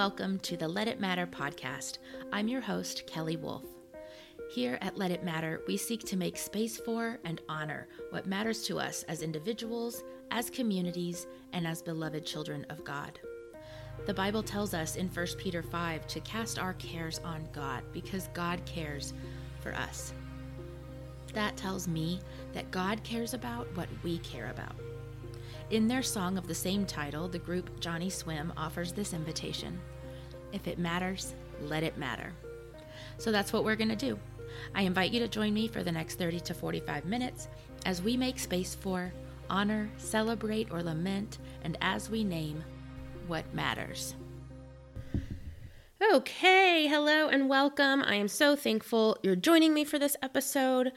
welcome to the Let It Matter podcast. I'm your host, Kelly Wolfe. Here at Let It Matter, we seek to make space for and honor what matters to us as individuals, as communities, and as beloved children of God. The Bible tells us in 1 Peter 5 to cast our cares on God because God cares for us. That tells me that God cares about what we care about. In their song of the same title, the group Johnny Swim offers this invitation If it matters, let it matter. So that's what we're going to do. I invite you to join me for the next 30 to 45 minutes as we make space for, honor, celebrate, or lament, and as we name what matters. Okay, hello and welcome. I am so thankful you're joining me for this episode.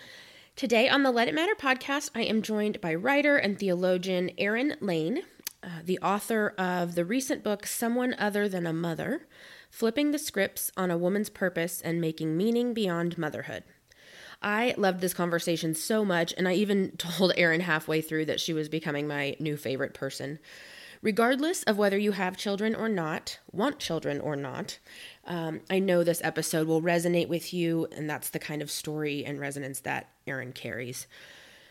Today on the Let It Matter podcast, I am joined by writer and theologian Erin Lane, uh, the author of the recent book Someone Other Than a Mother Flipping the Scripts on a Woman's Purpose and Making Meaning Beyond Motherhood. I loved this conversation so much, and I even told Erin halfway through that she was becoming my new favorite person. Regardless of whether you have children or not, want children or not, um, I know this episode will resonate with you, and that's the kind of story and resonance that Erin carries.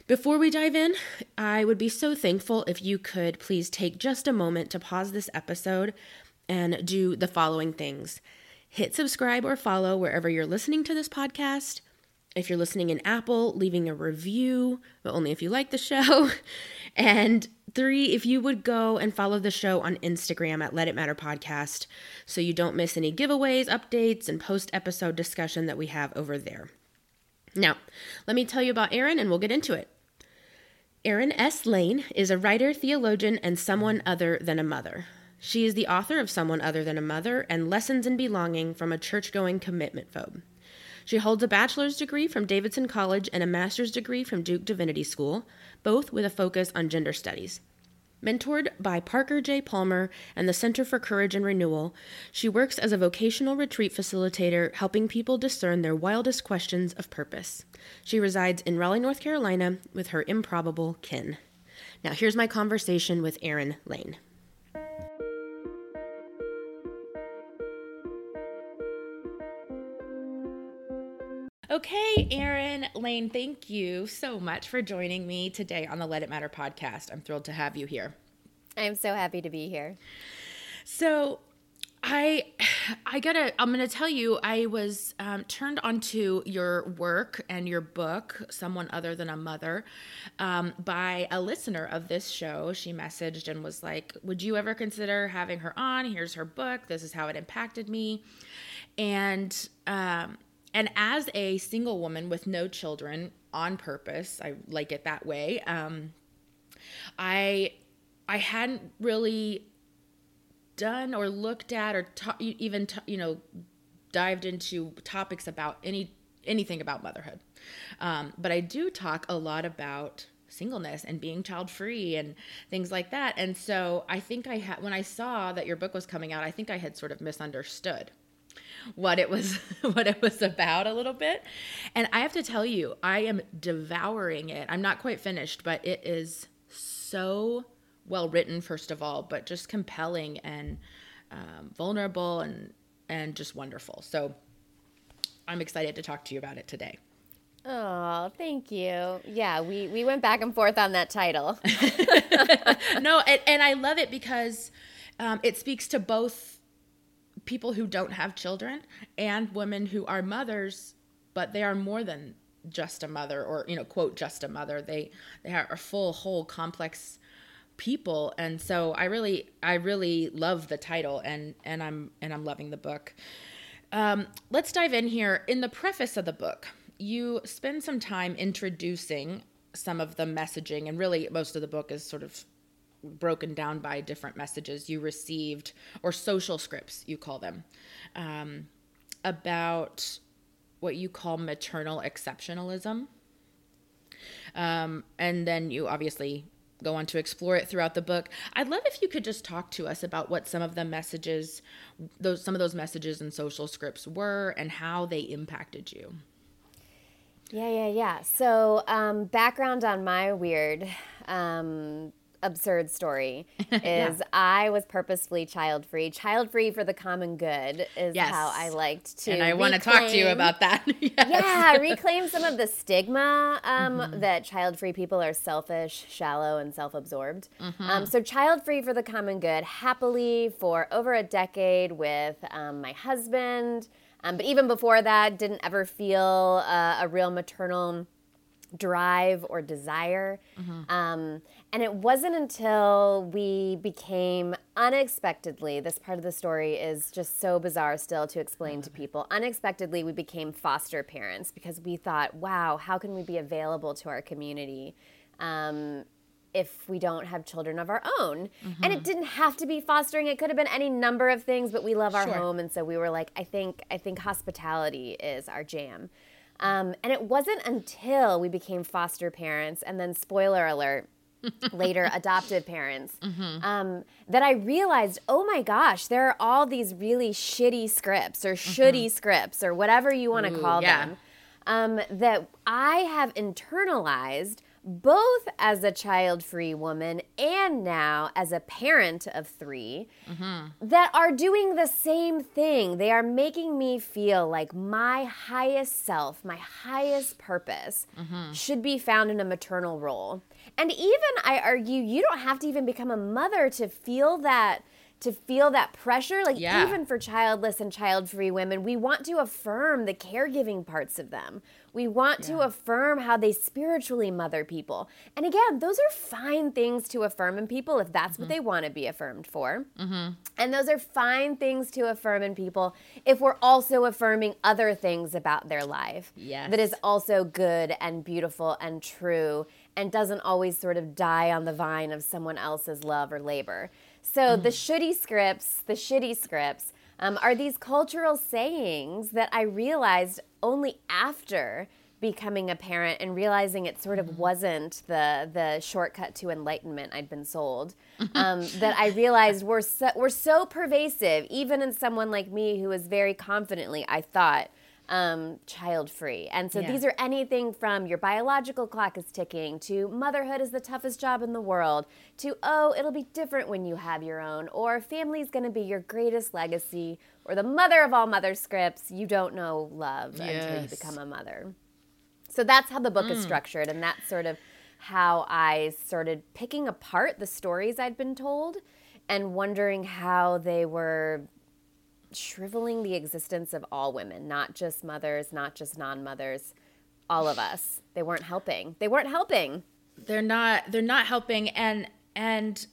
Before we dive in, I would be so thankful if you could please take just a moment to pause this episode and do the following things hit subscribe or follow wherever you're listening to this podcast. If you're listening in Apple, leaving a review, but only if you like the show. And three, if you would go and follow the show on Instagram at Let It Matter Podcast so you don't miss any giveaways, updates, and post episode discussion that we have over there. Now, let me tell you about Erin and we'll get into it. Erin S. Lane is a writer, theologian, and someone other than a mother. She is the author of Someone Other Than a Mother and Lessons in Belonging from a Church Going Commitment Phobe. She holds a bachelor's degree from Davidson College and a master's degree from Duke Divinity School, both with a focus on gender studies. Mentored by Parker J. Palmer and the Center for Courage and Renewal, she works as a vocational retreat facilitator, helping people discern their wildest questions of purpose. She resides in Raleigh, North Carolina, with her improbable kin. Now, here's my conversation with Erin Lane. Okay, Erin Lane, thank you so much for joining me today on the Let It Matter podcast. I'm thrilled to have you here. I'm so happy to be here. So, I I gotta I'm gonna tell you I was um, turned onto your work and your book someone other than a mother um, by a listener of this show she messaged and was like would you ever consider having her on here's her book this is how it impacted me and um, and as a single woman with no children on purpose i like it that way um, i i hadn't really done or looked at or ta- even ta- you know dived into topics about any anything about motherhood. Um, but i do talk a lot about singleness and being child free and things like that. And so i think i had when i saw that your book was coming out i think i had sort of misunderstood what it was what it was about a little bit. And I have to tell you, I am devouring it. I'm not quite finished, but it is so well written first of all, but just compelling and um, vulnerable and and just wonderful. So I'm excited to talk to you about it today. Oh, thank you. Yeah, we, we went back and forth on that title. no, and, and I love it because um, it speaks to both people who don't have children and women who are mothers, but they are more than just a mother or you know quote just a mother. They they are a full whole complex people. And so i really i really love the title and and i'm and i'm loving the book. Um, let's dive in here. In the preface of the book you spend some time introducing some of the messaging and really most of the book is sort of broken down by different messages you received or social scripts you call them um, about what you call maternal exceptionalism. Um, and then you obviously go on to explore it throughout the book. I'd love if you could just talk to us about what some of the messages those some of those messages and social scripts were and how they impacted you. Yeah yeah yeah. So um, background on my weird um, absurd story is I was purposefully child free. Child free for the common good is Yes. how I liked to. and I want to talk to you about that. yes. Yeah, reclaim some of the stigma um, Mm-hmm. that child free people are selfish, shallow, and self absorbed. Mm-hmm. Um, so, child free for the common good, happily for over a decade with um, my husband. Um, but even before that, didn't ever feel uh, a real maternal drive or desire. Um, and it wasn't until we became unexpectedly, this part of the story is just so bizarre still to explain to people. Unexpectedly, we became foster parents because we thought, wow, how can we be available to our community? Um, if we don't have children of our own. And it didn't have to be fostering. It could have been any number of things, but we love our Sure. home and so we were like, I think I think hospitality is our jam. Um, and it wasn't until we became foster parents and then spoiler alert later adoptive parents um, that I realized, oh my gosh, there are all these really shitty scripts or shitty scripts or whatever you want to call yeah. them um, that I have internalized both as a child free woman and now as a parent of 3 that are doing the same thing. They are making me feel like my highest self, my highest purpose should be found in a maternal role. And even I argue, you don't have to even become a mother to feel that. To feel that pressure, like Yeah. even for childless and child free women, we want to affirm the caregiving parts of them. We want to affirm how they spiritually mother people. And again, those are fine things to affirm in people if that's Mm-hmm. what they want to be affirmed for. And those are fine things to affirm in people if we're also affirming other things about their life Yes. that is also good and beautiful and true and doesn't always sort of die on the vine of someone else's love or labor. So the shitty scripts, the shitty scripts, um, are these cultural sayings that I realized only after becoming a parent and realizing it sort of wasn't the the shortcut to enlightenment I'd been sold. Um, that I realized were so, were so pervasive, even in someone like me who was very confidently, I thought, um, child free. And so Yeah. these are anything from your biological clock is ticking to motherhood is the toughest job in the world to oh, it'll be different when you have your own, or family's going to be your greatest legacy, or the mother of all mother scripts, you don't know love until you become a mother. So that's how the book is hmm. structured, and that's sort of how I started picking apart the stories I'd been told and wondering how they were shriveling the existence of all women, not just mothers, not just non mothers, all of us. They weren't helping. They weren't helping. they're not they're not helping and and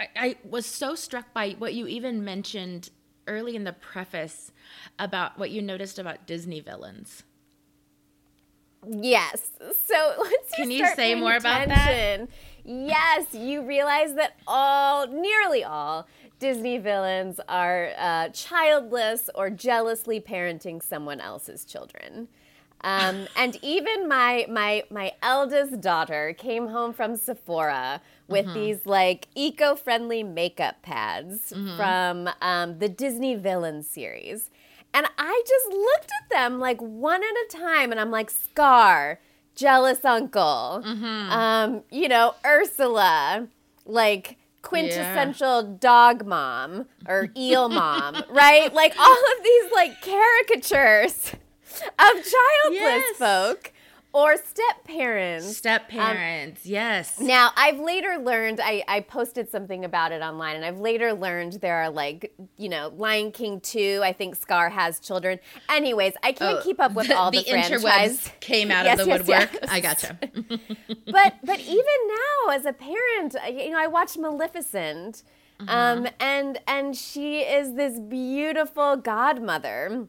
I, I was so struck by what you even mentioned early in the preface about what you noticed about disney villains Yes. So once Can you say more about that? Yes, you realize that all, nearly all, Disney villains are uh, childless or jealously parenting someone else's children. Um, and even my my my eldest daughter came home from Sephora with Mm-hmm. these like eco-friendly makeup pads Mm-hmm. from um, the Disney Villain series, and I just looked at them like one at a time, and I'm like Scar, jealous uncle, Mm-hmm. um, you know Ursula, like quintessential dog mom or eel mom, right? Like all of these like caricatures of childless Yes. folk or step parents. Step parents, yes. Now, I've later learned, I, I posted something about it online, and I've later learned there are like, you know, Lion King 2, I think Scar has children. Anyways, I can't Oh, keep up with all the, interwebs franchise. came out Yes, of the yes, woodwork. yes. I gotcha. but but even now as a parent you know i watched maleficent um, and and she is this beautiful godmother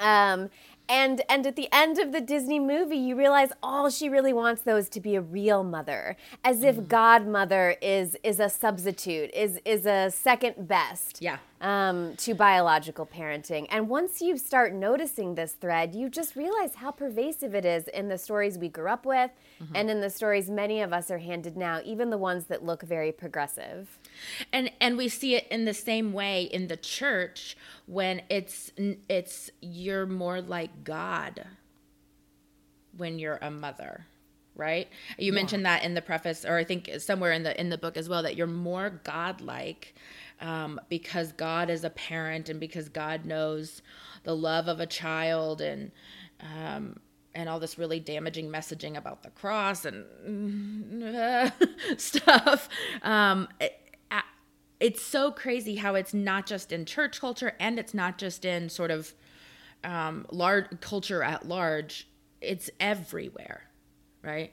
um, and and at the end of the disney movie you realize all she really wants though is to be a real mother as if mm. godmother is is a substitute is is a second best Yeah. Um, to biological parenting. And once you start noticing this thread, you just realize how pervasive it is in the stories we grew up with and in the stories many of us are handed now, even the ones that look very progressive. and and we see it in the same way in the church when it's it's you're more like god when you're a mother right you yeah. mentioned that in the preface or i think somewhere in the in the book as well that you're more godlike um, because god is a parent and because god knows the love of a child and um, and all this really damaging messaging about the cross and uh, stuff. Um, it, it's so crazy how it's not just in church culture and it's not just in sort of um, large culture at large. It's everywhere right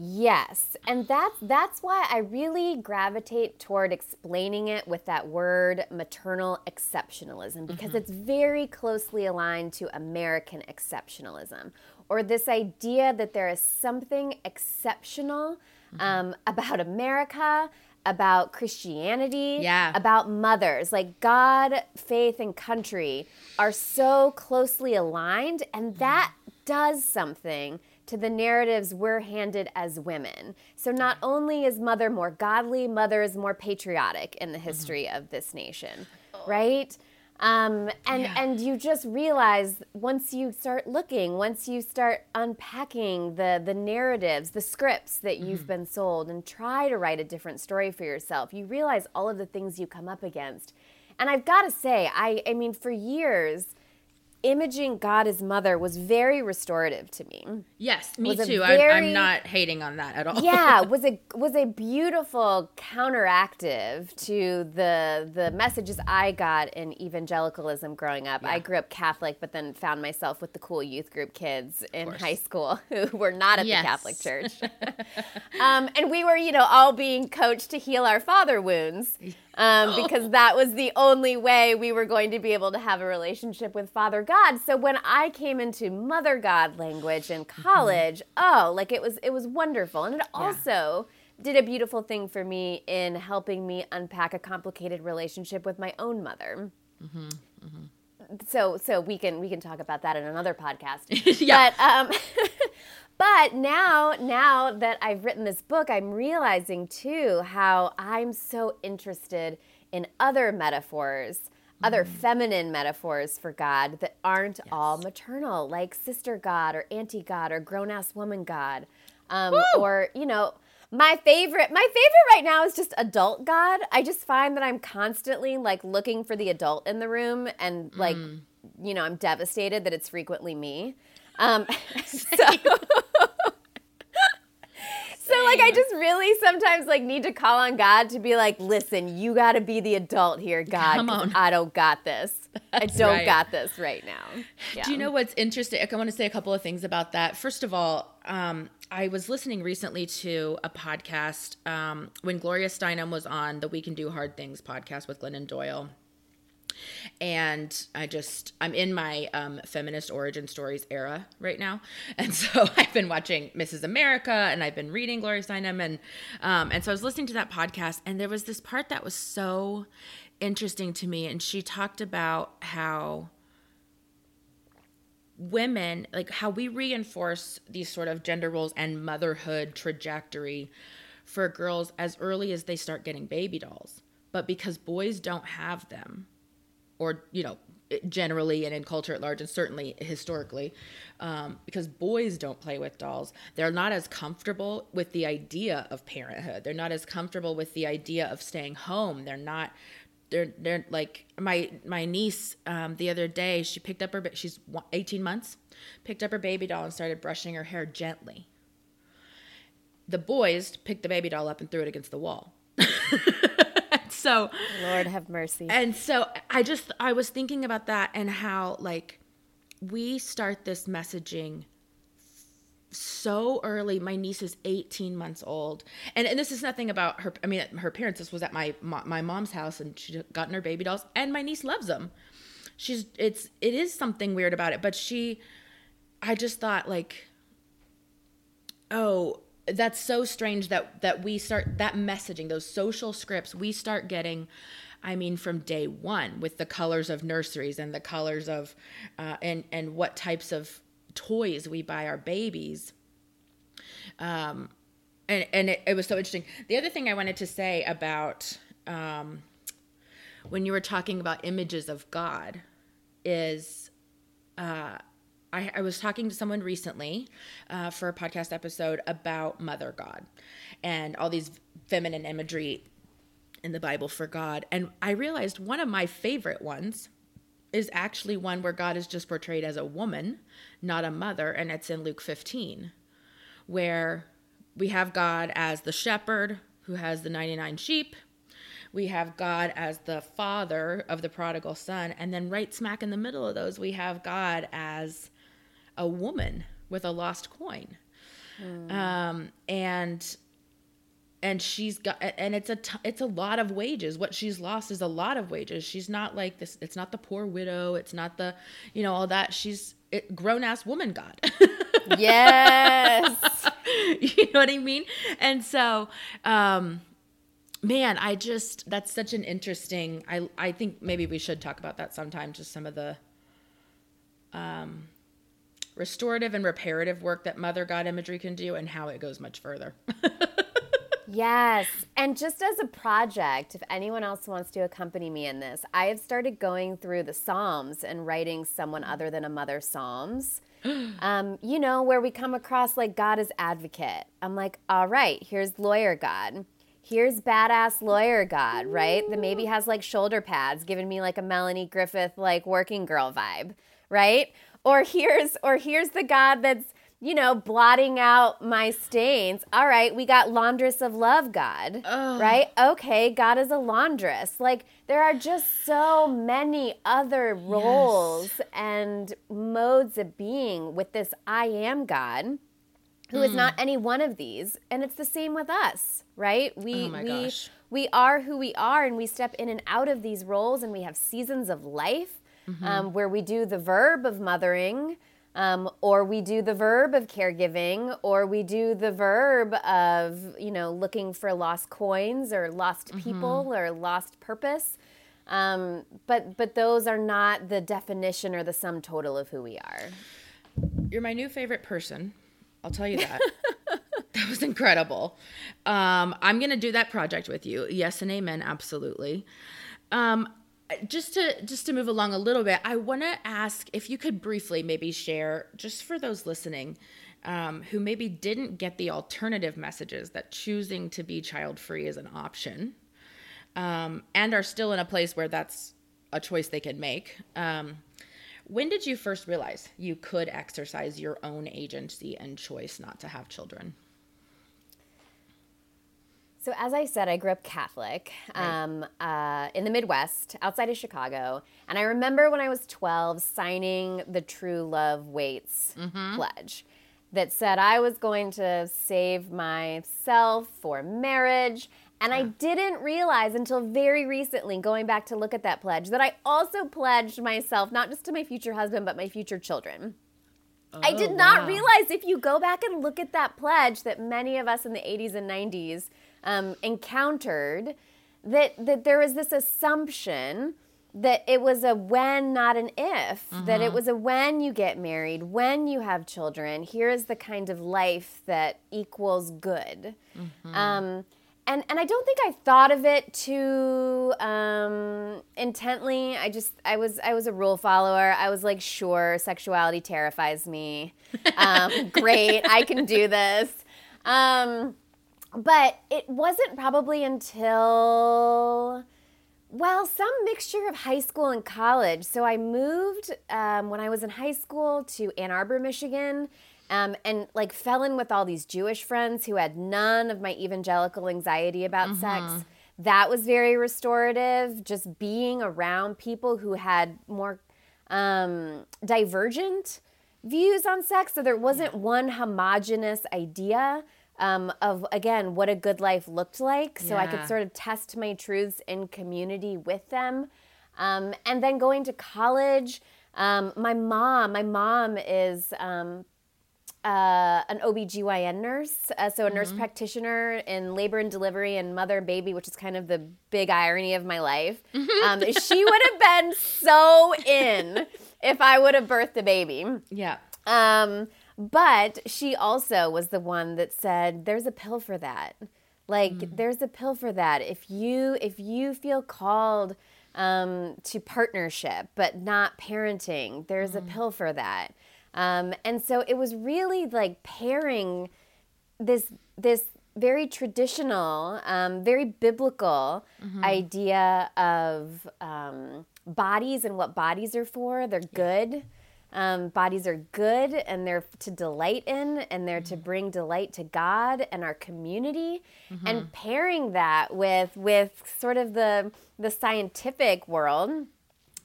Yes, and that's that's why I really gravitate toward explaining it with that word maternal exceptionalism because mm-hmm. it's very closely aligned to American exceptionalism or this idea that there is something exceptional mm-hmm. um, about America, about Christianity, yeah. about mothers. Like God, faith, and country are so closely aligned, and that does something to the narratives we're handed as women. So not only is mother more godly, mother is more patriotic in the history mm-hmm. of this nation, oh. right? Um, and yeah. and you just realize once you start looking, once you start unpacking the the narratives, the scripts that you've mm-hmm. been sold, and try to write a different story for yourself, you realize all of the things you come up against. And I've got to say, I I mean, for years imaging God as mother was very restorative to me. Yes, me too. Very, I, am not hating on that at all. yeah, was a was a beautiful counteractive to the the messages I got in evangelicalism growing up. Yeah. I grew up Catholic, but then found myself with the cool youth group kids in high school who were not at yes. the Catholic Church, um, and we were, you know, all being coached to heal our father wounds um, because that was the only way we were going to be able to have a relationship with Father God. So when I came into Mother God language in mm-hmm. college, mm-hmm. oh, like it was it was wonderful, and it yeah. also did a beautiful thing for me in helping me unpack a complicated relationship with my own mother. Mm-hmm. Mm-hmm. So so we can we can talk about that in another podcast. yeah. But um, But now, now that I've written this book, I'm realizing too how I'm so interested in other metaphors, mm. other feminine metaphors for God that aren't yes. all maternal, like sister God or auntie God or grown ass woman God. Um, or, you know, my favorite my favorite right now is just adult god i just find that i'm constantly like looking for the adult in the room and like mm. you know i'm devastated that it's frequently me um, so, so like I just really sometimes like need to call on God to be like, listen, you got to be the adult here, God. Come on. I don't got this. I don't right. got this right now. Yeah. Do you know what's interesting? I want to say a couple of things about that. First of all, um, I was listening recently to a podcast um, when Gloria Steinem was on the We Can Do Hard Things podcast with Glennon Doyle and I just I'm in my um, feminist origin stories era right now, and so I've been watching Mrs. America and I've been reading Gloria Steinem and um, and so I was listening to that podcast and there was this part that was so interesting to me, and she talked about how women like how we reinforce these sort of gender roles and motherhood trajectory for girls as early as they start getting baby dolls but because boys don't have them or you know generally and in culture at large and certainly historically um, because boys don't play with dolls. They're not as comfortable with the idea of parenthood. They're not as comfortable with the idea of staying home. They're not they're they're like my my niece um, the other day she picked up her she's 18 months picked up her baby doll and started brushing her hair gently. The boys picked the baby doll up and threw it against the wall so Lord have mercy. And so I just I was thinking about that and how like we start this messaging so early. My niece is 18 months old, and and this is nothing about her. I mean, her parents. This was at my my mom's house, and she gotten her baby dolls, and my niece loves them. She's it's it is something weird about it, but she, I just thought like, oh, that's so strange that that we start that messaging those social scripts we start getting I mean, from day one, with the colors of nurseries and the colors of, uh, and and what types of toys we buy our babies. Um, and and it, it was so interesting. The other thing I wanted to say about um, when you were talking about images of God is, uh, I, I, was talking to someone recently uh, for a podcast episode about Mother God and all these feminine imagery in the Bible for God. And I realized one of my favorite ones is actually one where God is just portrayed as a woman, not a mother. And it's in Luke 15, where we have God as the shepherd who has the 99 sheep. We have God as the father of the prodigal son. And then, right smack in the middle of those, we have God as a woman with a lost coin. Mm. Um, and and she's got and it's a t- it's a lot of wages. What she's lost is a lot of wages. She's not like this it's not the poor widow. It's not the you know all that. She's it, grown ass woman god. Yes. You know what i mean? And so um man i just that's such an interesting i i think maybe we should talk about that sometime just some of the um restorative and reparative work that mother god imagery can do and how it goes much further Yes. And just as a project, if anyone else wants to accompany me in this, I have started going through the Psalms and writing someone other than a mother Psalms. um, you know, where we come across like God as advocate. I'm like, all right, here's lawyer God. Here's badass lawyer God, right? That maybe has like shoulder pads, giving me like a Melanie Griffith like working girl vibe, right? Or here's or here's the God that's you know, blotting out my stains. All right, we got laundress of love, God. Ugh. Right? Okay, God is a laundress. Like, there are just so many other roles yes. and modes of being with this I am God, who mm. is not any one of these. And it's the same with us, right? We, oh we, gosh. we are who we are, and we step in and out of these roles, and we have seasons of life mm-hmm. um, where we do the verb of mothering um, or we do the verb of caregiving, or we do the verb of, you know, looking for lost coins or lost mm-hmm. people mm-hmm. or lost purpose. Um, but but those are not the definition or the sum total of who we are. You're my new favorite person. I'll tell you that. that was incredible. Um, I'm gonna do that project with you. Yes and amen. Absolutely. Um, just to just to move along a little bit, I want to ask if you could briefly maybe share, just for those listening, um, who maybe didn't get the alternative messages that choosing to be child free is an option, um, and are still in a place where that's a choice they can make. Um, when did you first realize you could exercise your own agency and choice not to have children? So, as I said, I grew up Catholic um, uh, in the Midwest, outside of Chicago. And I remember when I was 12 signing the True Love Waits mm-hmm. pledge that said I was going to save myself for marriage. And yeah. I didn't realize until very recently, going back to look at that pledge, that I also pledged myself not just to my future husband, but my future children. Oh, I did not wow. realize if you go back and look at that pledge that many of us in the 80s and 90s um, encountered that that there was this assumption that it was a when, not an if. Mm-hmm. That it mm-hmm. was a when you get married, when you have children. Here is the kind of life that equals good. Mm-hmm. Um, and and I don't think I thought of it too um, intently. I just I was I was a rule follower. I was like, sure, sexuality terrifies me. Um, great, I can do this. Um, but it wasn't probably until well some mixture of high school and college. So i moved um, when i was in high school to ann arbor michigan um, and like fell in with all these jewish friends who had none of my evangelical anxiety about mm-hmm. sex. That was very restorative just being around people who had more um, divergent views on sex. So there wasn't one homogenous idea um, of again what a good life looked like so yeah. i could sort of test my truths in community with them um, and then going to college um, my mom my mom is um, uh, an OBGYN nurse, uh, so a mm-hmm. nurse practitioner in labor and delivery and mother and baby, which is kind of the big irony of my life. Um, she would have been so in if I would have birthed a baby. Yeah. Um, but she also was the one that said, "There's a pill for that. Like, mm. there's a pill for that. If you if you feel called." Um, to partnership, but not parenting. There's mm. a pill for that. Um, and so it was really like pairing this this very traditional, um, very biblical idea of um, bodies and what bodies are for. They're good. Um, bodies are good and they're to delight in and they're to bring delight to God and our community. And pairing that with with sort of the the scientific world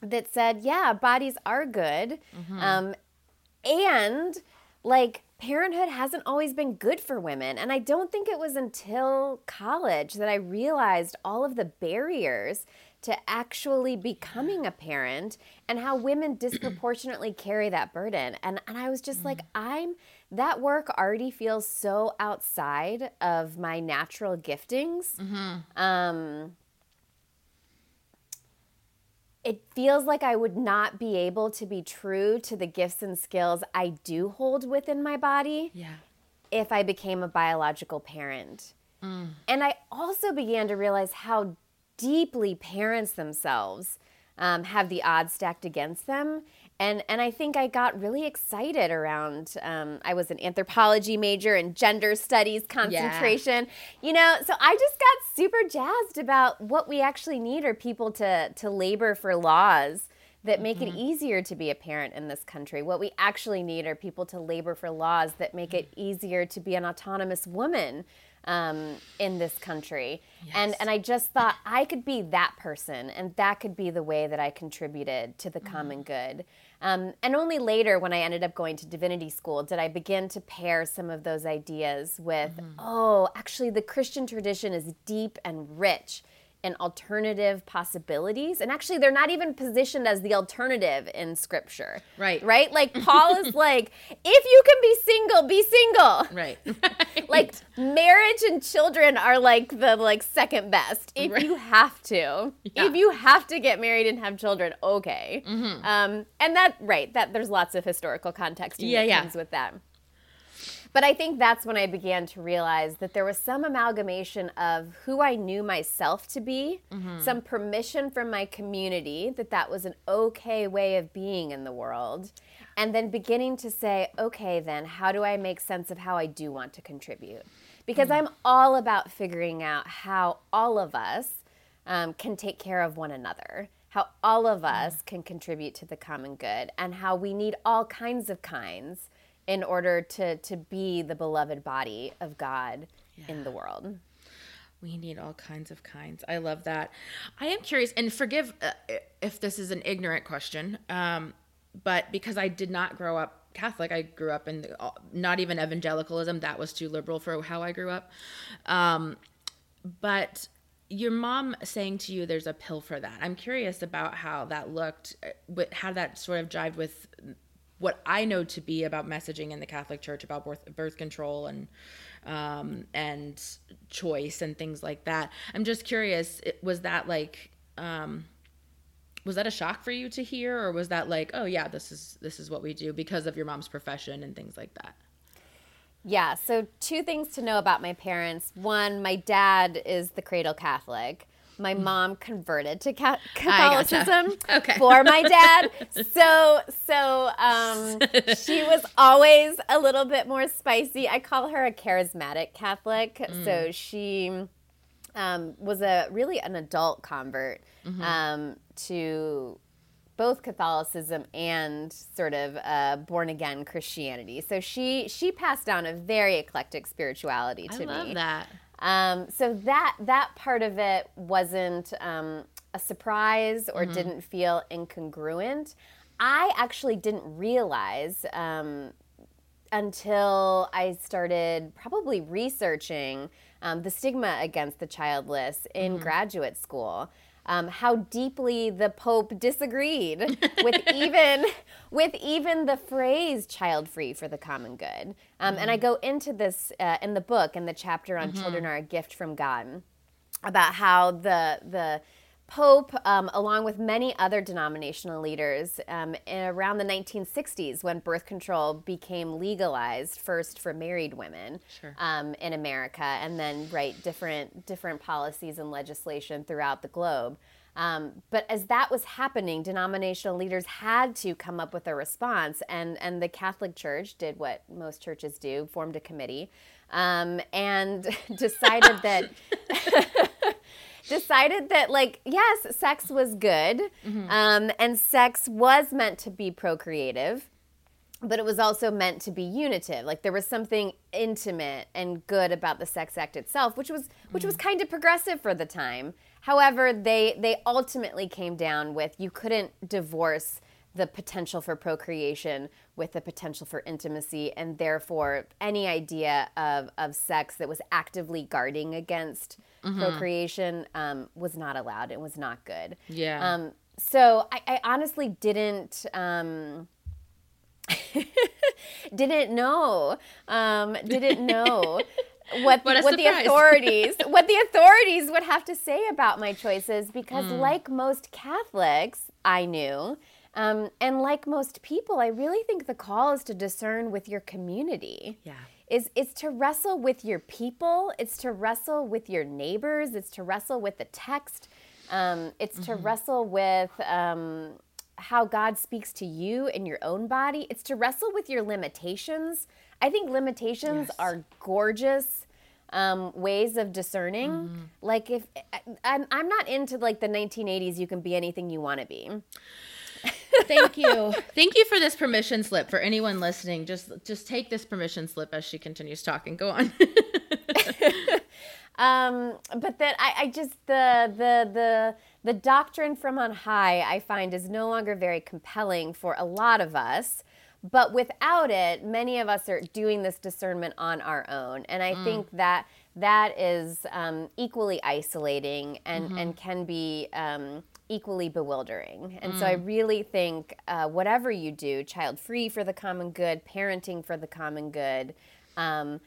that said, yeah, bodies are good. Um, and like parenthood hasn't always been good for women. And I don't think it was until college that I realized all of the barriers to actually becoming a parent and how women disproportionately carry that burden. And and I was just like, mm. I'm that work already feels so outside of my natural giftings. Mm-hmm. Um it feels like I would not be able to be true to the gifts and skills I do hold within my body Yeah. if I became a biological parent. Mm. And I also began to realize how deeply parents themselves um, have the odds stacked against them. And, and I think I got really excited around. Um, I was an anthropology major and gender studies concentration, you know. So I just got super jazzed about what we actually need are people to to labor for laws that make it easier to be a parent in this country. What we actually need are people to labor for laws that make it easier to be an autonomous woman um, in this country. And and I just thought I could be that person, and that could be the way that I contributed to the common good. Um, and only later, when I ended up going to divinity school, did I begin to pair some of those ideas with, oh, actually, the Christian tradition is deep and rich in alternative possibilities. And actually, they're not even positioned as the alternative in scripture. Right. Right? Like, Paul is like, if you can be single, be single. Right. Like, marriage and children are like the like second best. If Right. you have to, Yeah. if you have to get married and have children, okay. Mm-hmm. Um, and that, right, that there's lots of historical context Yeah, that yeah. with that. But I think that's when I began to realize that there was some amalgamation of who I knew myself to be, Mm-hmm. some permission from my community that that was an okay way of being in the world, and then beginning to say, okay, then how do I make sense of how I do want to contribute? Because Mm. I'm all about figuring out how all of us um, can take care of one another, how all of us can contribute to the common good, and how we need all kinds of kinds in order to, to be the beloved body of God in the world. We need all kinds of kinds. I love that. I am curious, and forgive uh, if this is an ignorant question, um, but because I did not grow up Catholic, I grew up in the, not even evangelicalism. That was too liberal for how I grew up. Um, but your mom saying to you, "There's a pill for that." I'm curious about how that looked, uh, how that sort of jived with what I know to be about messaging in the Catholic Church about birth, birth control and um, and choice and things like that. I'm just curious, was that like um, was that a shock for you to hear, or was that like, oh yeah, this is this is what we do because of your mom's profession and things like that? Yeah, so two things to know about my parents. One, my dad is the cradle Catholic. My mom converted to ca- Mm. Gotcha. Catholicism Okay. for my dad. So, so um, she was always a little bit more spicy. I call her a charismatic Catholic. Mm. So she um, was a really an adult convert Mm-hmm. um, to both Catholicism and sort of uh, born again Christianity. So she she passed down a very eclectic spirituality to I love me. that. Um, so that that part of it wasn't um, a surprise or didn't feel incongruent. I actually didn't realize um, until I started probably researching um, the stigma against the childless in graduate school. Um, how deeply the Pope disagreed with even with even the phrase "child free for the common good," um, and I go into this uh, in the book in the chapter on children are a gift from God about how the the Pope, um, along with many other denominational leaders, um, around the 1960s when birth control became legalized, first for married women Sure. um, in America, and then right different different policies and legislation throughout the globe. Um, but as that was happening, denominational leaders had to come up with a response, and and the Catholic Church did what most churches do: formed a committee um, and decided that decided that like yes sex was good um, and sex was meant to be procreative but it was also meant to be unitive. Like there was something intimate and good about the sex act itself which was which was kind of progressive for the time. However they they ultimately came down with you couldn't divorce the potential for procreation with the potential for intimacy and therefore any idea of, of sex that was actively guarding against procreation um, was not allowed it was not good Yeah. um, so I, I honestly didn't um, didn't know um, didn't know what What a what the authorities what the authorities would have to say about my choices because Mm. like most Catholics I knew um, and like most people I really think the call is to discern with your community. Yeah. is is to wrestle with your people. It's to wrestle with your neighbors. It's to wrestle with the text. Um, it's to wrestle with um, how god speaks to you in your own body. It's to wrestle with your limitations. I think limitations Yes. are gorgeous um, ways of discerning. Like if I'm, I'm not into like the 1980s you can be anything you want to be Thank you. Thank you for this permission slip. For anyone listening, just just take this permission slip as she continues talking. Go on. um, but that I, I just the the the the doctrine from on high I find is no longer very compelling for a lot of us. But without it, many of us are doing this discernment on our own, and I think that that is um, equally isolating and and can be. Um, equally bewildering and so i really think uh, whatever you do child free for the common good parenting for the common good um,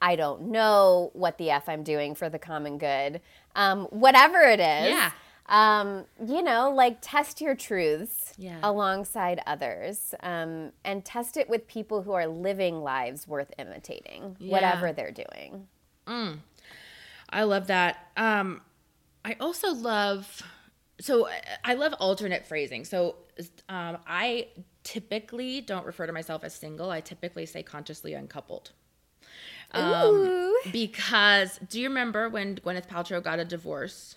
I don't know what the F I'm doing for the common good. Um, whatever it is. Yeah. Um, you know, like test your truths Yeah. alongside others um, and test it with people who are living lives worth imitating, Yeah. whatever they're doing. I love that. Um, I also love so I- love alternate phrasing. So um, I typically don't refer to myself as single. I typically say consciously uncoupled. Um, Ooh. because do you remember when Gwyneth Paltrow got a divorce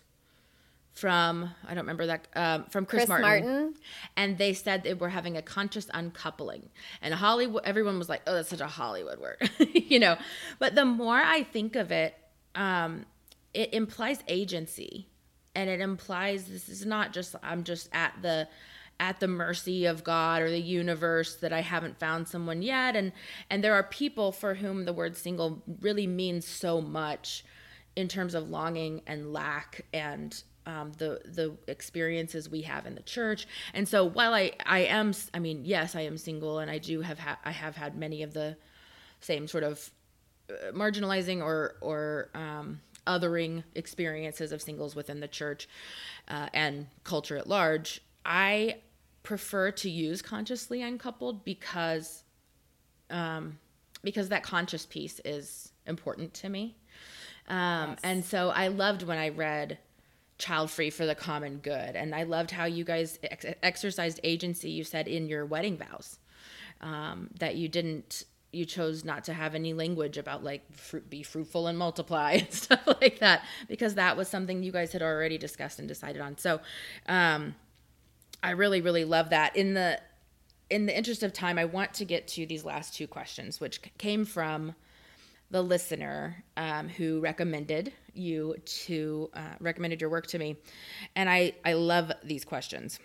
from I don't remember that um, from Chris, Chris Martin. Martin? and they said they were having a conscious uncoupling and Hollywood everyone was like oh that's such a Hollywood word you know but the more I think of it um, it implies agency and it implies this is not just I'm just at the at the mercy of God or the universe that I haven't found someone yet. And and there are people for whom the word single really means so much in terms of longing and lack and um, the the experiences we have in the church. And so while I I am I mean yes I am single and I do have ha- I have had many of the same sort of uh, marginalizing or or um, othering experiences of singles within the church uh, and culture at large. I prefer to use consciously uncoupled because um, because that conscious piece is important to me. Um, And so I loved when I read Child Free for the Common Good. And I loved how you guys ex- exercised agency, you said, in your wedding vows. Um, that you didn't, you chose not to have any language about like fruit, be fruitful and multiply and stuff like that, because that was something you guys had already discussed and decided on. So um, I really, really love that. In the, in the interest of time, I want to get to these last two questions, which came from the listener um, who recommended you to uh, recommended your work to me, and I I love these questions.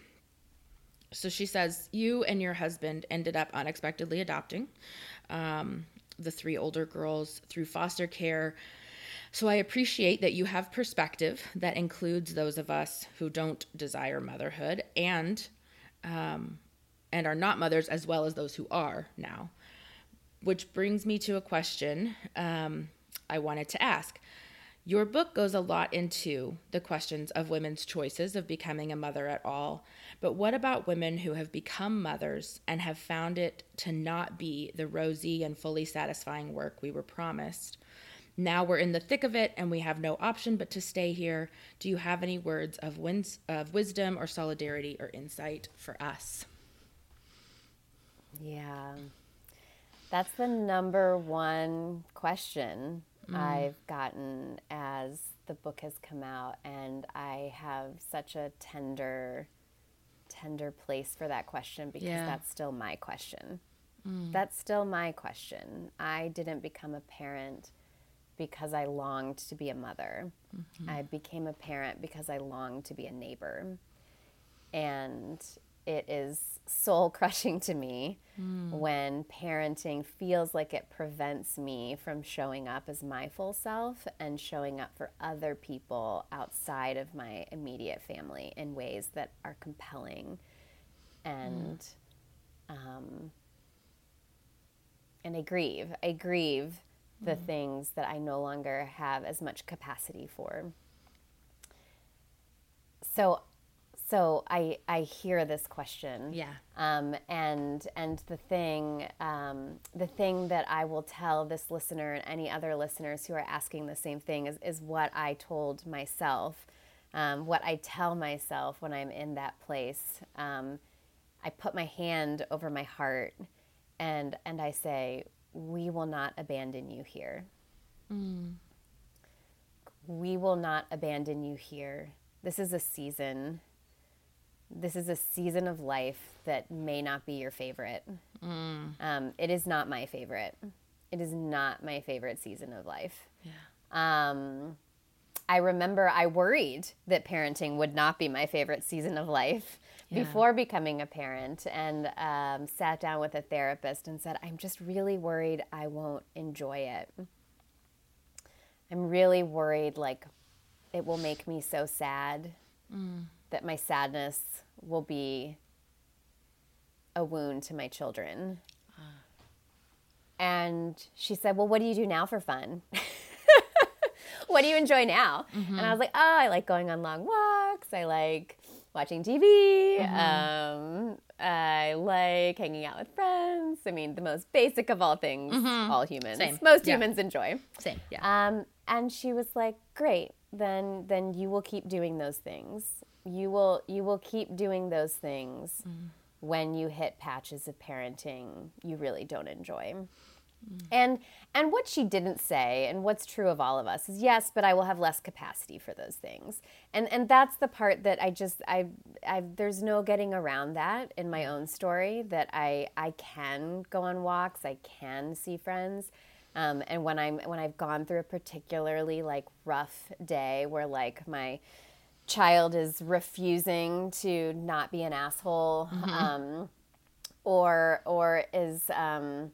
So she says you and your husband ended up unexpectedly adopting um, the three older girls through foster care. So I appreciate that you have perspective that includes those of us who don't desire motherhood and um, and are not mothers, as well as those who are now. Which brings me to a question um, I wanted to ask. Your book goes a lot into the questions of women's choices of becoming a mother at all. But what about women who have become mothers and have found it to not be the rosy and fully satisfying work we were promised? Now we're in the thick of it and we have no option but to stay here. Do you have any words of, wins- of wisdom or solidarity or insight for us? Yeah. That's the number one question mm. I've gotten as the book has come out. And I have such a tender, tender place for that question because yeah. that's still my question. Mm. That's still my question. I didn't become a parent because I longed to be a mother. Mm-hmm. I became a parent because I longed to be a neighbor. And it is soul crushing to me mm. when parenting feels like it prevents me from showing up as my full self and showing up for other people outside of my immediate family in ways that are compelling and mm. um, and I grieve. I grieve the mm. things that I no longer have as much capacity for. So so I, I hear this question. Yeah. Um, and and the thing um, the thing that I will tell this listener and any other listeners who are asking the same thing is, is what I told myself, um, what I tell myself when I'm in that place. Um, I put my hand over my heart and and I say, We will not abandon you here. Mm. We will not abandon you here. This is a season this is a season of life that may not be your favorite. Mm. Um, it is not my favorite. It is not my favorite season of life. Yeah. Um, I remember I worried that parenting would not be my favorite season of life yeah. before becoming a parent and um, sat down with a therapist and said, I'm just really worried I won't enjoy it. I'm really worried, like, it will make me so sad. Mm that my sadness will be a wound to my children. Uh. And she said, Well, what do you do now for fun? what do you enjoy now? Mm-hmm. And I was like, Oh, I like going on long walks. I like watching TV. Mm-hmm. Um, I like hanging out with friends. I mean, the most basic of all things, mm-hmm. all humans, Same. most yeah. humans enjoy. Same, yeah. Um, and she was like, "Great, then then you will keep doing those things you will you will keep doing those things mm. when you hit patches of parenting you really don't enjoy. Mm. And and what she didn't say and what's true of all of us is yes, but I will have less capacity for those things. And and that's the part that I just I I there's no getting around that in my own story that I I can go on walks, I can see friends. Um, and when I'm when I've gone through a particularly like rough day where like my child is refusing to not be an asshole mm-hmm. um, or or is um,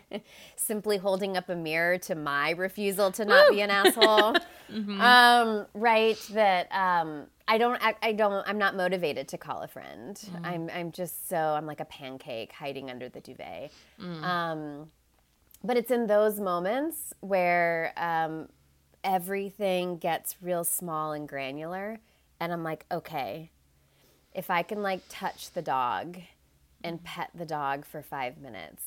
simply holding up a mirror to my refusal to not Woo! be an asshole mm-hmm. um, right that um, I don't I, I, don't I'm not motivated to call a friend mm. I'm I'm just so I'm like a pancake hiding under the duvet mm. Um, but it's in those moments where um, everything gets real small and granular and I'm like, okay, if I can like touch the dog and pet the dog for five minutes,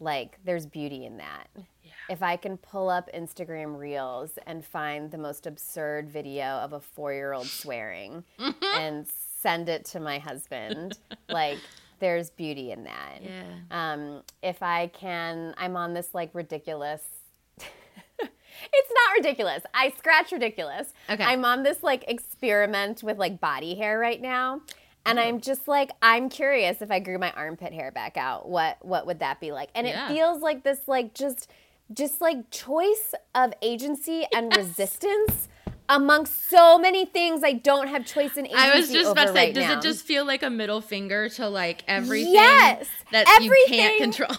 like there's beauty in that. Yeah. If I can pull up Instagram reels and find the most absurd video of a four year old swearing and send it to my husband, like there's beauty in that. Yeah. Um, if I can, I'm on this like ridiculous it's not ridiculous. I scratch ridiculous. Okay. I'm on this like experiment with like body hair right now. And I'm just like, I'm curious if I grew my armpit hair back out, what what would that be like? And yeah. it feels like this like just just like choice of agency and resistance amongst so many things I don't have choice in agency I was just about to say, right does now. it just feel like a middle finger to like everything yes, that everything, you can't control?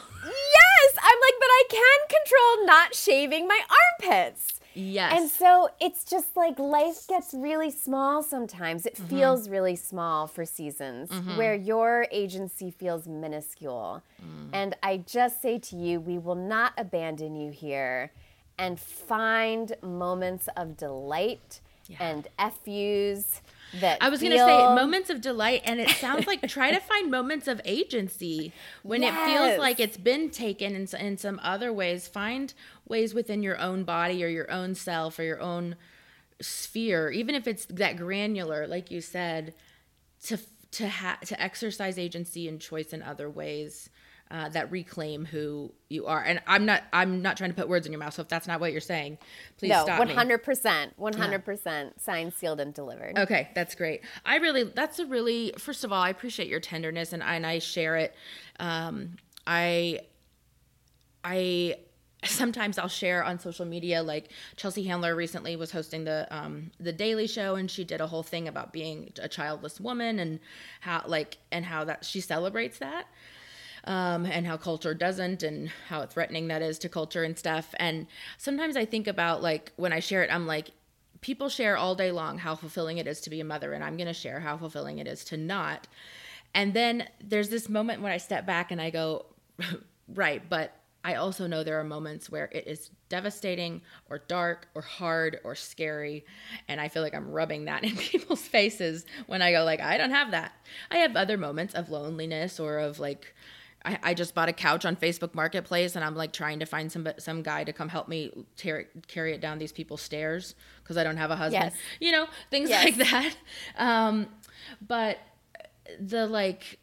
I'm like, but I can control not shaving my armpits. Yes. And so it's just like life gets really small sometimes. It mm-hmm. feels really small for seasons mm-hmm. where your agency feels minuscule. Mm. And I just say to you, we will not abandon you here. and find moments of delight Yeah. and FUs that I was going to say moments of delight, and it sounds like try to find moments of agency when it feels like it's been taken in, in some other ways. Find ways within your own body or your own self or your own sphere, even if it's that granular, like you said, to to ha- to exercise agency and choice in other ways. Uh, that reclaim who you are, and I'm not. I'm not trying to put words in your mouth. So if that's not what you're saying, please no, stop one me. hundred percent, one hundred percent signed, sealed, and delivered. Okay, that's great. I really, that's a really, first of all, I appreciate your tenderness and I, and I share it. Um, I, I, sometimes I'll share on social media, like Chelsea Handler recently was hosting the, um, the Daily Show and she did a whole thing about being a childless woman and how, like, and how that she celebrates that um, and how culture doesn't, and how threatening that is to culture and stuff. And sometimes I think about like when I share it, I'm like, people share all day long how fulfilling it is to be a mother, and I'm going to share how fulfilling it is to not. And then there's this moment when I step back and I go, right, but I also know there are moments where it is devastating or dark or hard or scary. And I feel like I'm rubbing that in people's faces when I go, like, I don't have that. I have other moments of loneliness or of like, I, I just bought a couch on Facebook Marketplace and I'm like trying to find some some guy to come help me tear it, carry it down these people's stairs because I don't have a husband. Yes. You know, things Yes. like that. Um, but the like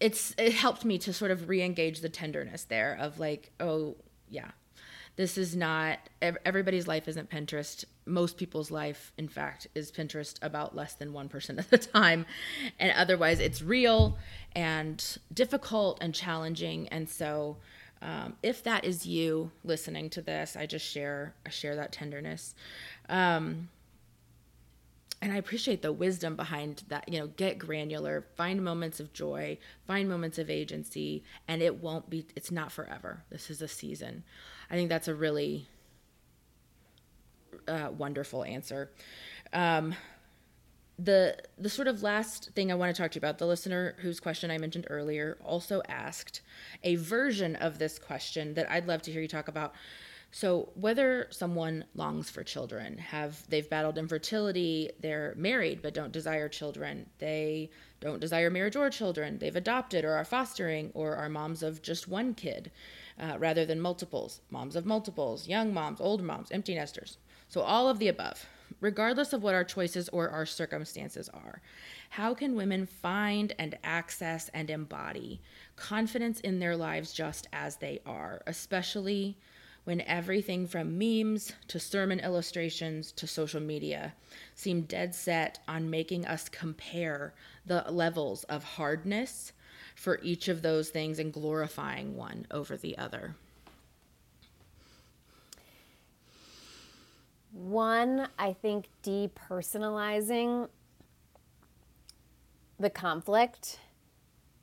it's it helped me to sort of re-engage the tenderness there of like oh yeah this is not everybody's life isn't pinterest. Most people's life in fact is pinterest about less than 1% of the time. And otherwise it's real and difficult and challenging. And so um, if that is you listening to this i just share i share that tenderness. Um, and I appreciate the wisdom behind that. You know, get granular, find moments of joy, find moments of agency, and it won't be, it's not forever. This is a season. I think that's a really uh, wonderful answer. Um, the the sort of last thing I want to talk to you about, the listener whose question I mentioned earlier also asked a version of this question that I'd love to hear you talk about. So whether someone longs for children, have they've battled infertility, they're married but don't desire children, they don't desire marriage or children, they've adopted or are fostering, or are moms of just one kid uh, rather than multiples, moms of multiples, young moms, old moms, empty nesters. So all of the above, regardless of what our choices or our circumstances are. How can women find and access and embody confidence in their lives just as they are, especially when everything from memes to sermon illustrations to social media seem dead set on making us compare the levels of hardness for each of those things and glorifying one over the other? One, I think depersonalizing the conflict,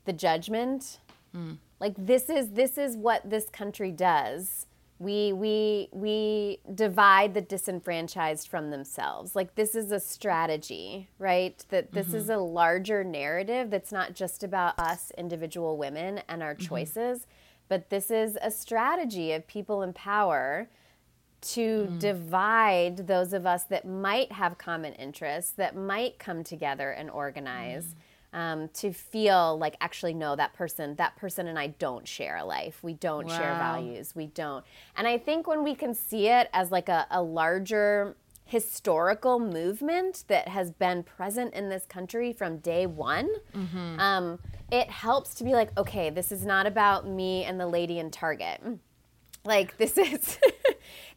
the judgment. Hmm. Like this is this is what this country does. We we we divide the disenfranchised from themselves. Like this is a strategy, right? That this is mm-hmm. a larger narrative that's not just about us individual women and our mm-hmm. choices, but this is a strategy of people in power to mm. divide those of us that might have common interests, that might come together and organize, mm. Um, to feel like actually no, that person, that person and I don't share a life. We don't share values. We don't. And I think when we can see it as like a, a larger historical movement that has been present in this country from day one, um, it helps to be like, okay, this is not about me and the lady in Target like this is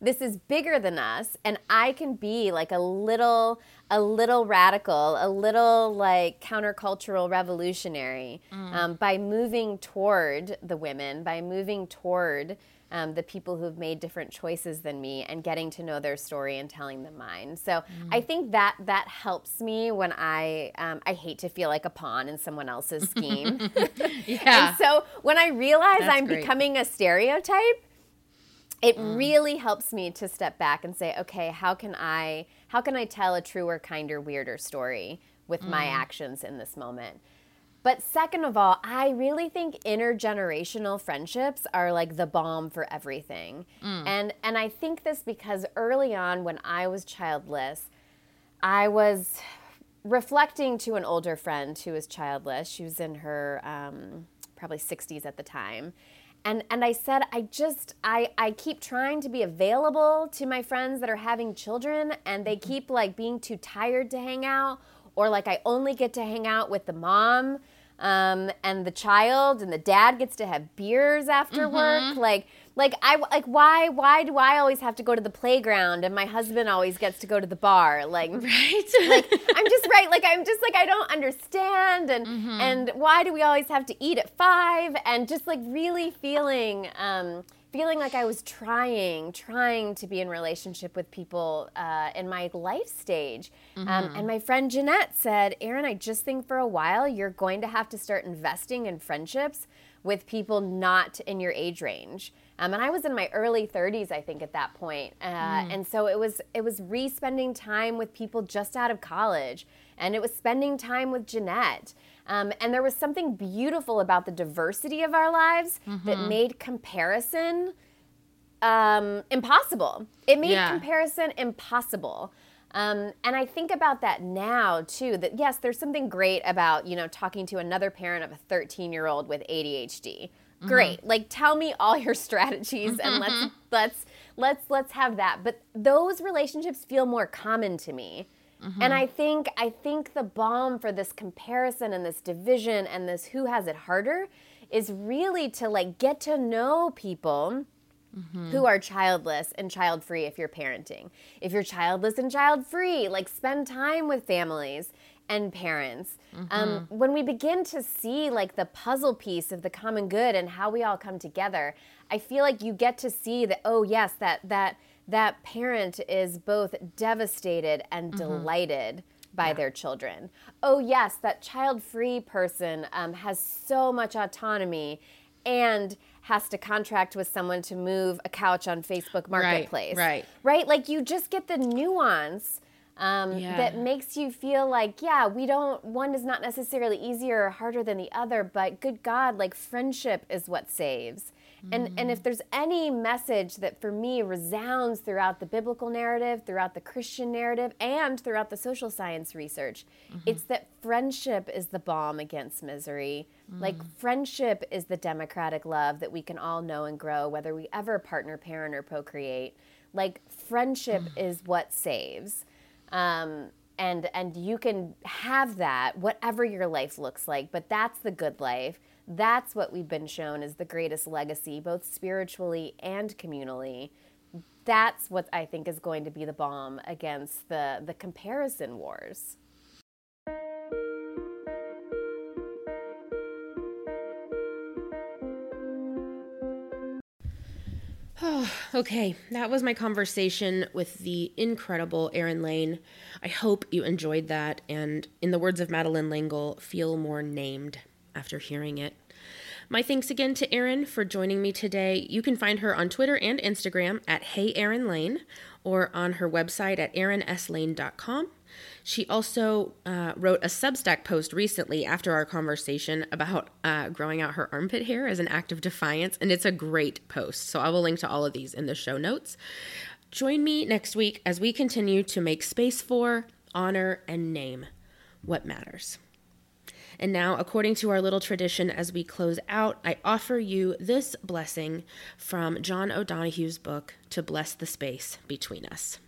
this is bigger than us and i can be like a little a little radical a little like countercultural revolutionary um, by moving toward the women by moving toward um, the people who've made different choices than me and getting to know their story and telling them mine so i think that that helps me when i um, i hate to feel like a pawn in someone else's scheme Yeah. and so when I realize That's I'm great. becoming a stereotype, it really helps me to step back and say, okay, how can I how can I tell a truer, kinder, weirder story with my actions in this moment? But second of all, I really think intergenerational friendships are like the bomb for everything. Mm. And and I think this because early on when I was childless, I was reflecting to an older friend who was childless. She was in her um, probably 60s at the time. And, and I said, I just, I, I keep trying to be available to my friends that are having children, and they mm-hmm. keep like being too tired to hang out, or like I only get to hang out with the mom um, and the child, and the dad gets to have beers after mm-hmm. work. Like, like I like why why do I always have to go to the playground and my husband always gets to go to the bar? Like right. like I'm just right like I'm just like I don't understand and mm-hmm. and why do we always have to eat at 5 and just like really feeling um feeling like I was trying, trying to be in relationship with people uh, in my life stage. Um, mm-hmm. Um, and my friend Jeanette said, Erin, I just think for a while you're going to have to start investing in friendships with people not in your age range. Um, and I was in my early 30s, I think, at that point. Uh, mm. And so it was it was re-spending time with people just out of college, and it was spending time with Jeanette. Um, and there was something beautiful about the diversity of our lives mm-hmm. that made comparison um, impossible. It made yeah. comparison impossible. Um, and I think about that now too. That yes, there's something great about you know talking to another parent of a 13 year old with ADHD great. Mm-hmm. Like tell me all your strategies and let's mm-hmm. let's let's let's have that. But those relationships feel more common to me. Mm-hmm. And I think I think the balm for this comparison and this division and this who has it harder is really to like get to know people mm-hmm. who are childless and child free if you're parenting. If you're childless and child free, like spend time with families and parents. Um, mm-hmm. Um, when we begin to see like the puzzle piece of the common good and how we all come together, I feel like you get to see that oh yes that that that parent is both devastated and mm-hmm. delighted by yeah. their children. Oh yes, that child-free person um, has so much autonomy and has to contract with someone to move a couch on Facebook Marketplace. Right. Right. right? Like you just get the nuance um, yeah. that makes you feel like, yeah, we don't, one is not necessarily easier or harder than the other, but good God, like friendship is what saves. Mm. And, and if there's any message that for me resounds throughout the biblical narrative, throughout the Christian narrative, and throughout the social science research, mm-hmm. it's that friendship is the balm against misery. Mm. Like, friendship is the democratic love that we can all know and grow, whether we ever partner, parent, or procreate. Like, friendship mm. is what saves. Um, and and you can have that whatever your life looks like but that's the good life. That's what we've been shown is the greatest legacy both spiritually and communally. That's what i think is going to be the balm against the the comparison wars okay, that was my conversation with the incredible Erin Lane. I hope you enjoyed that, and in the words of Madeleine L'Engle, feel more named after hearing it. My thanks again to Erin for joining me today. You can find her on Twitter and Instagram at Hey Erin Lane or on her website at erinslane.com. She also uh, wrote a Substack post recently after our conversation about uh, growing out her armpit hair as an act of defiance, and it's a great post. So I will link to all of these in the show notes. Join me next week as we continue to make space for, honor, and name what matters. And now, according to our little tradition as we close out, I offer you this blessing from John O'Donohue's book, To Bless the Space Between Us.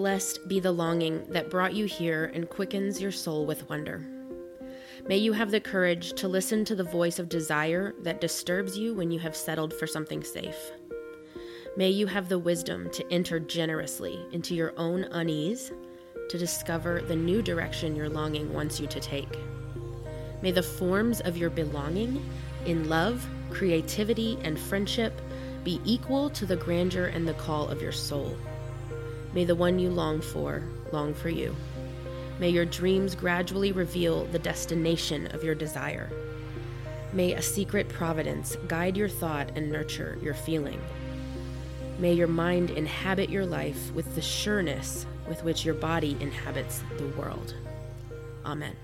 Blessed be the longing that brought you here and quickens your soul with wonder. May you have the courage to listen to the voice of desire that disturbs you when you have settled for something safe. May you have the wisdom to enter generously into your own unease to discover the new direction your longing wants you to take. May the forms of your belonging in love, creativity, and friendship be equal to the grandeur and the call of your soul. May the one you long for long for you. May your dreams gradually reveal the destination of your desire. May a secret providence guide your thought and nurture your feeling. May your mind inhabit your life with the sureness with which your body inhabits the world. Amen.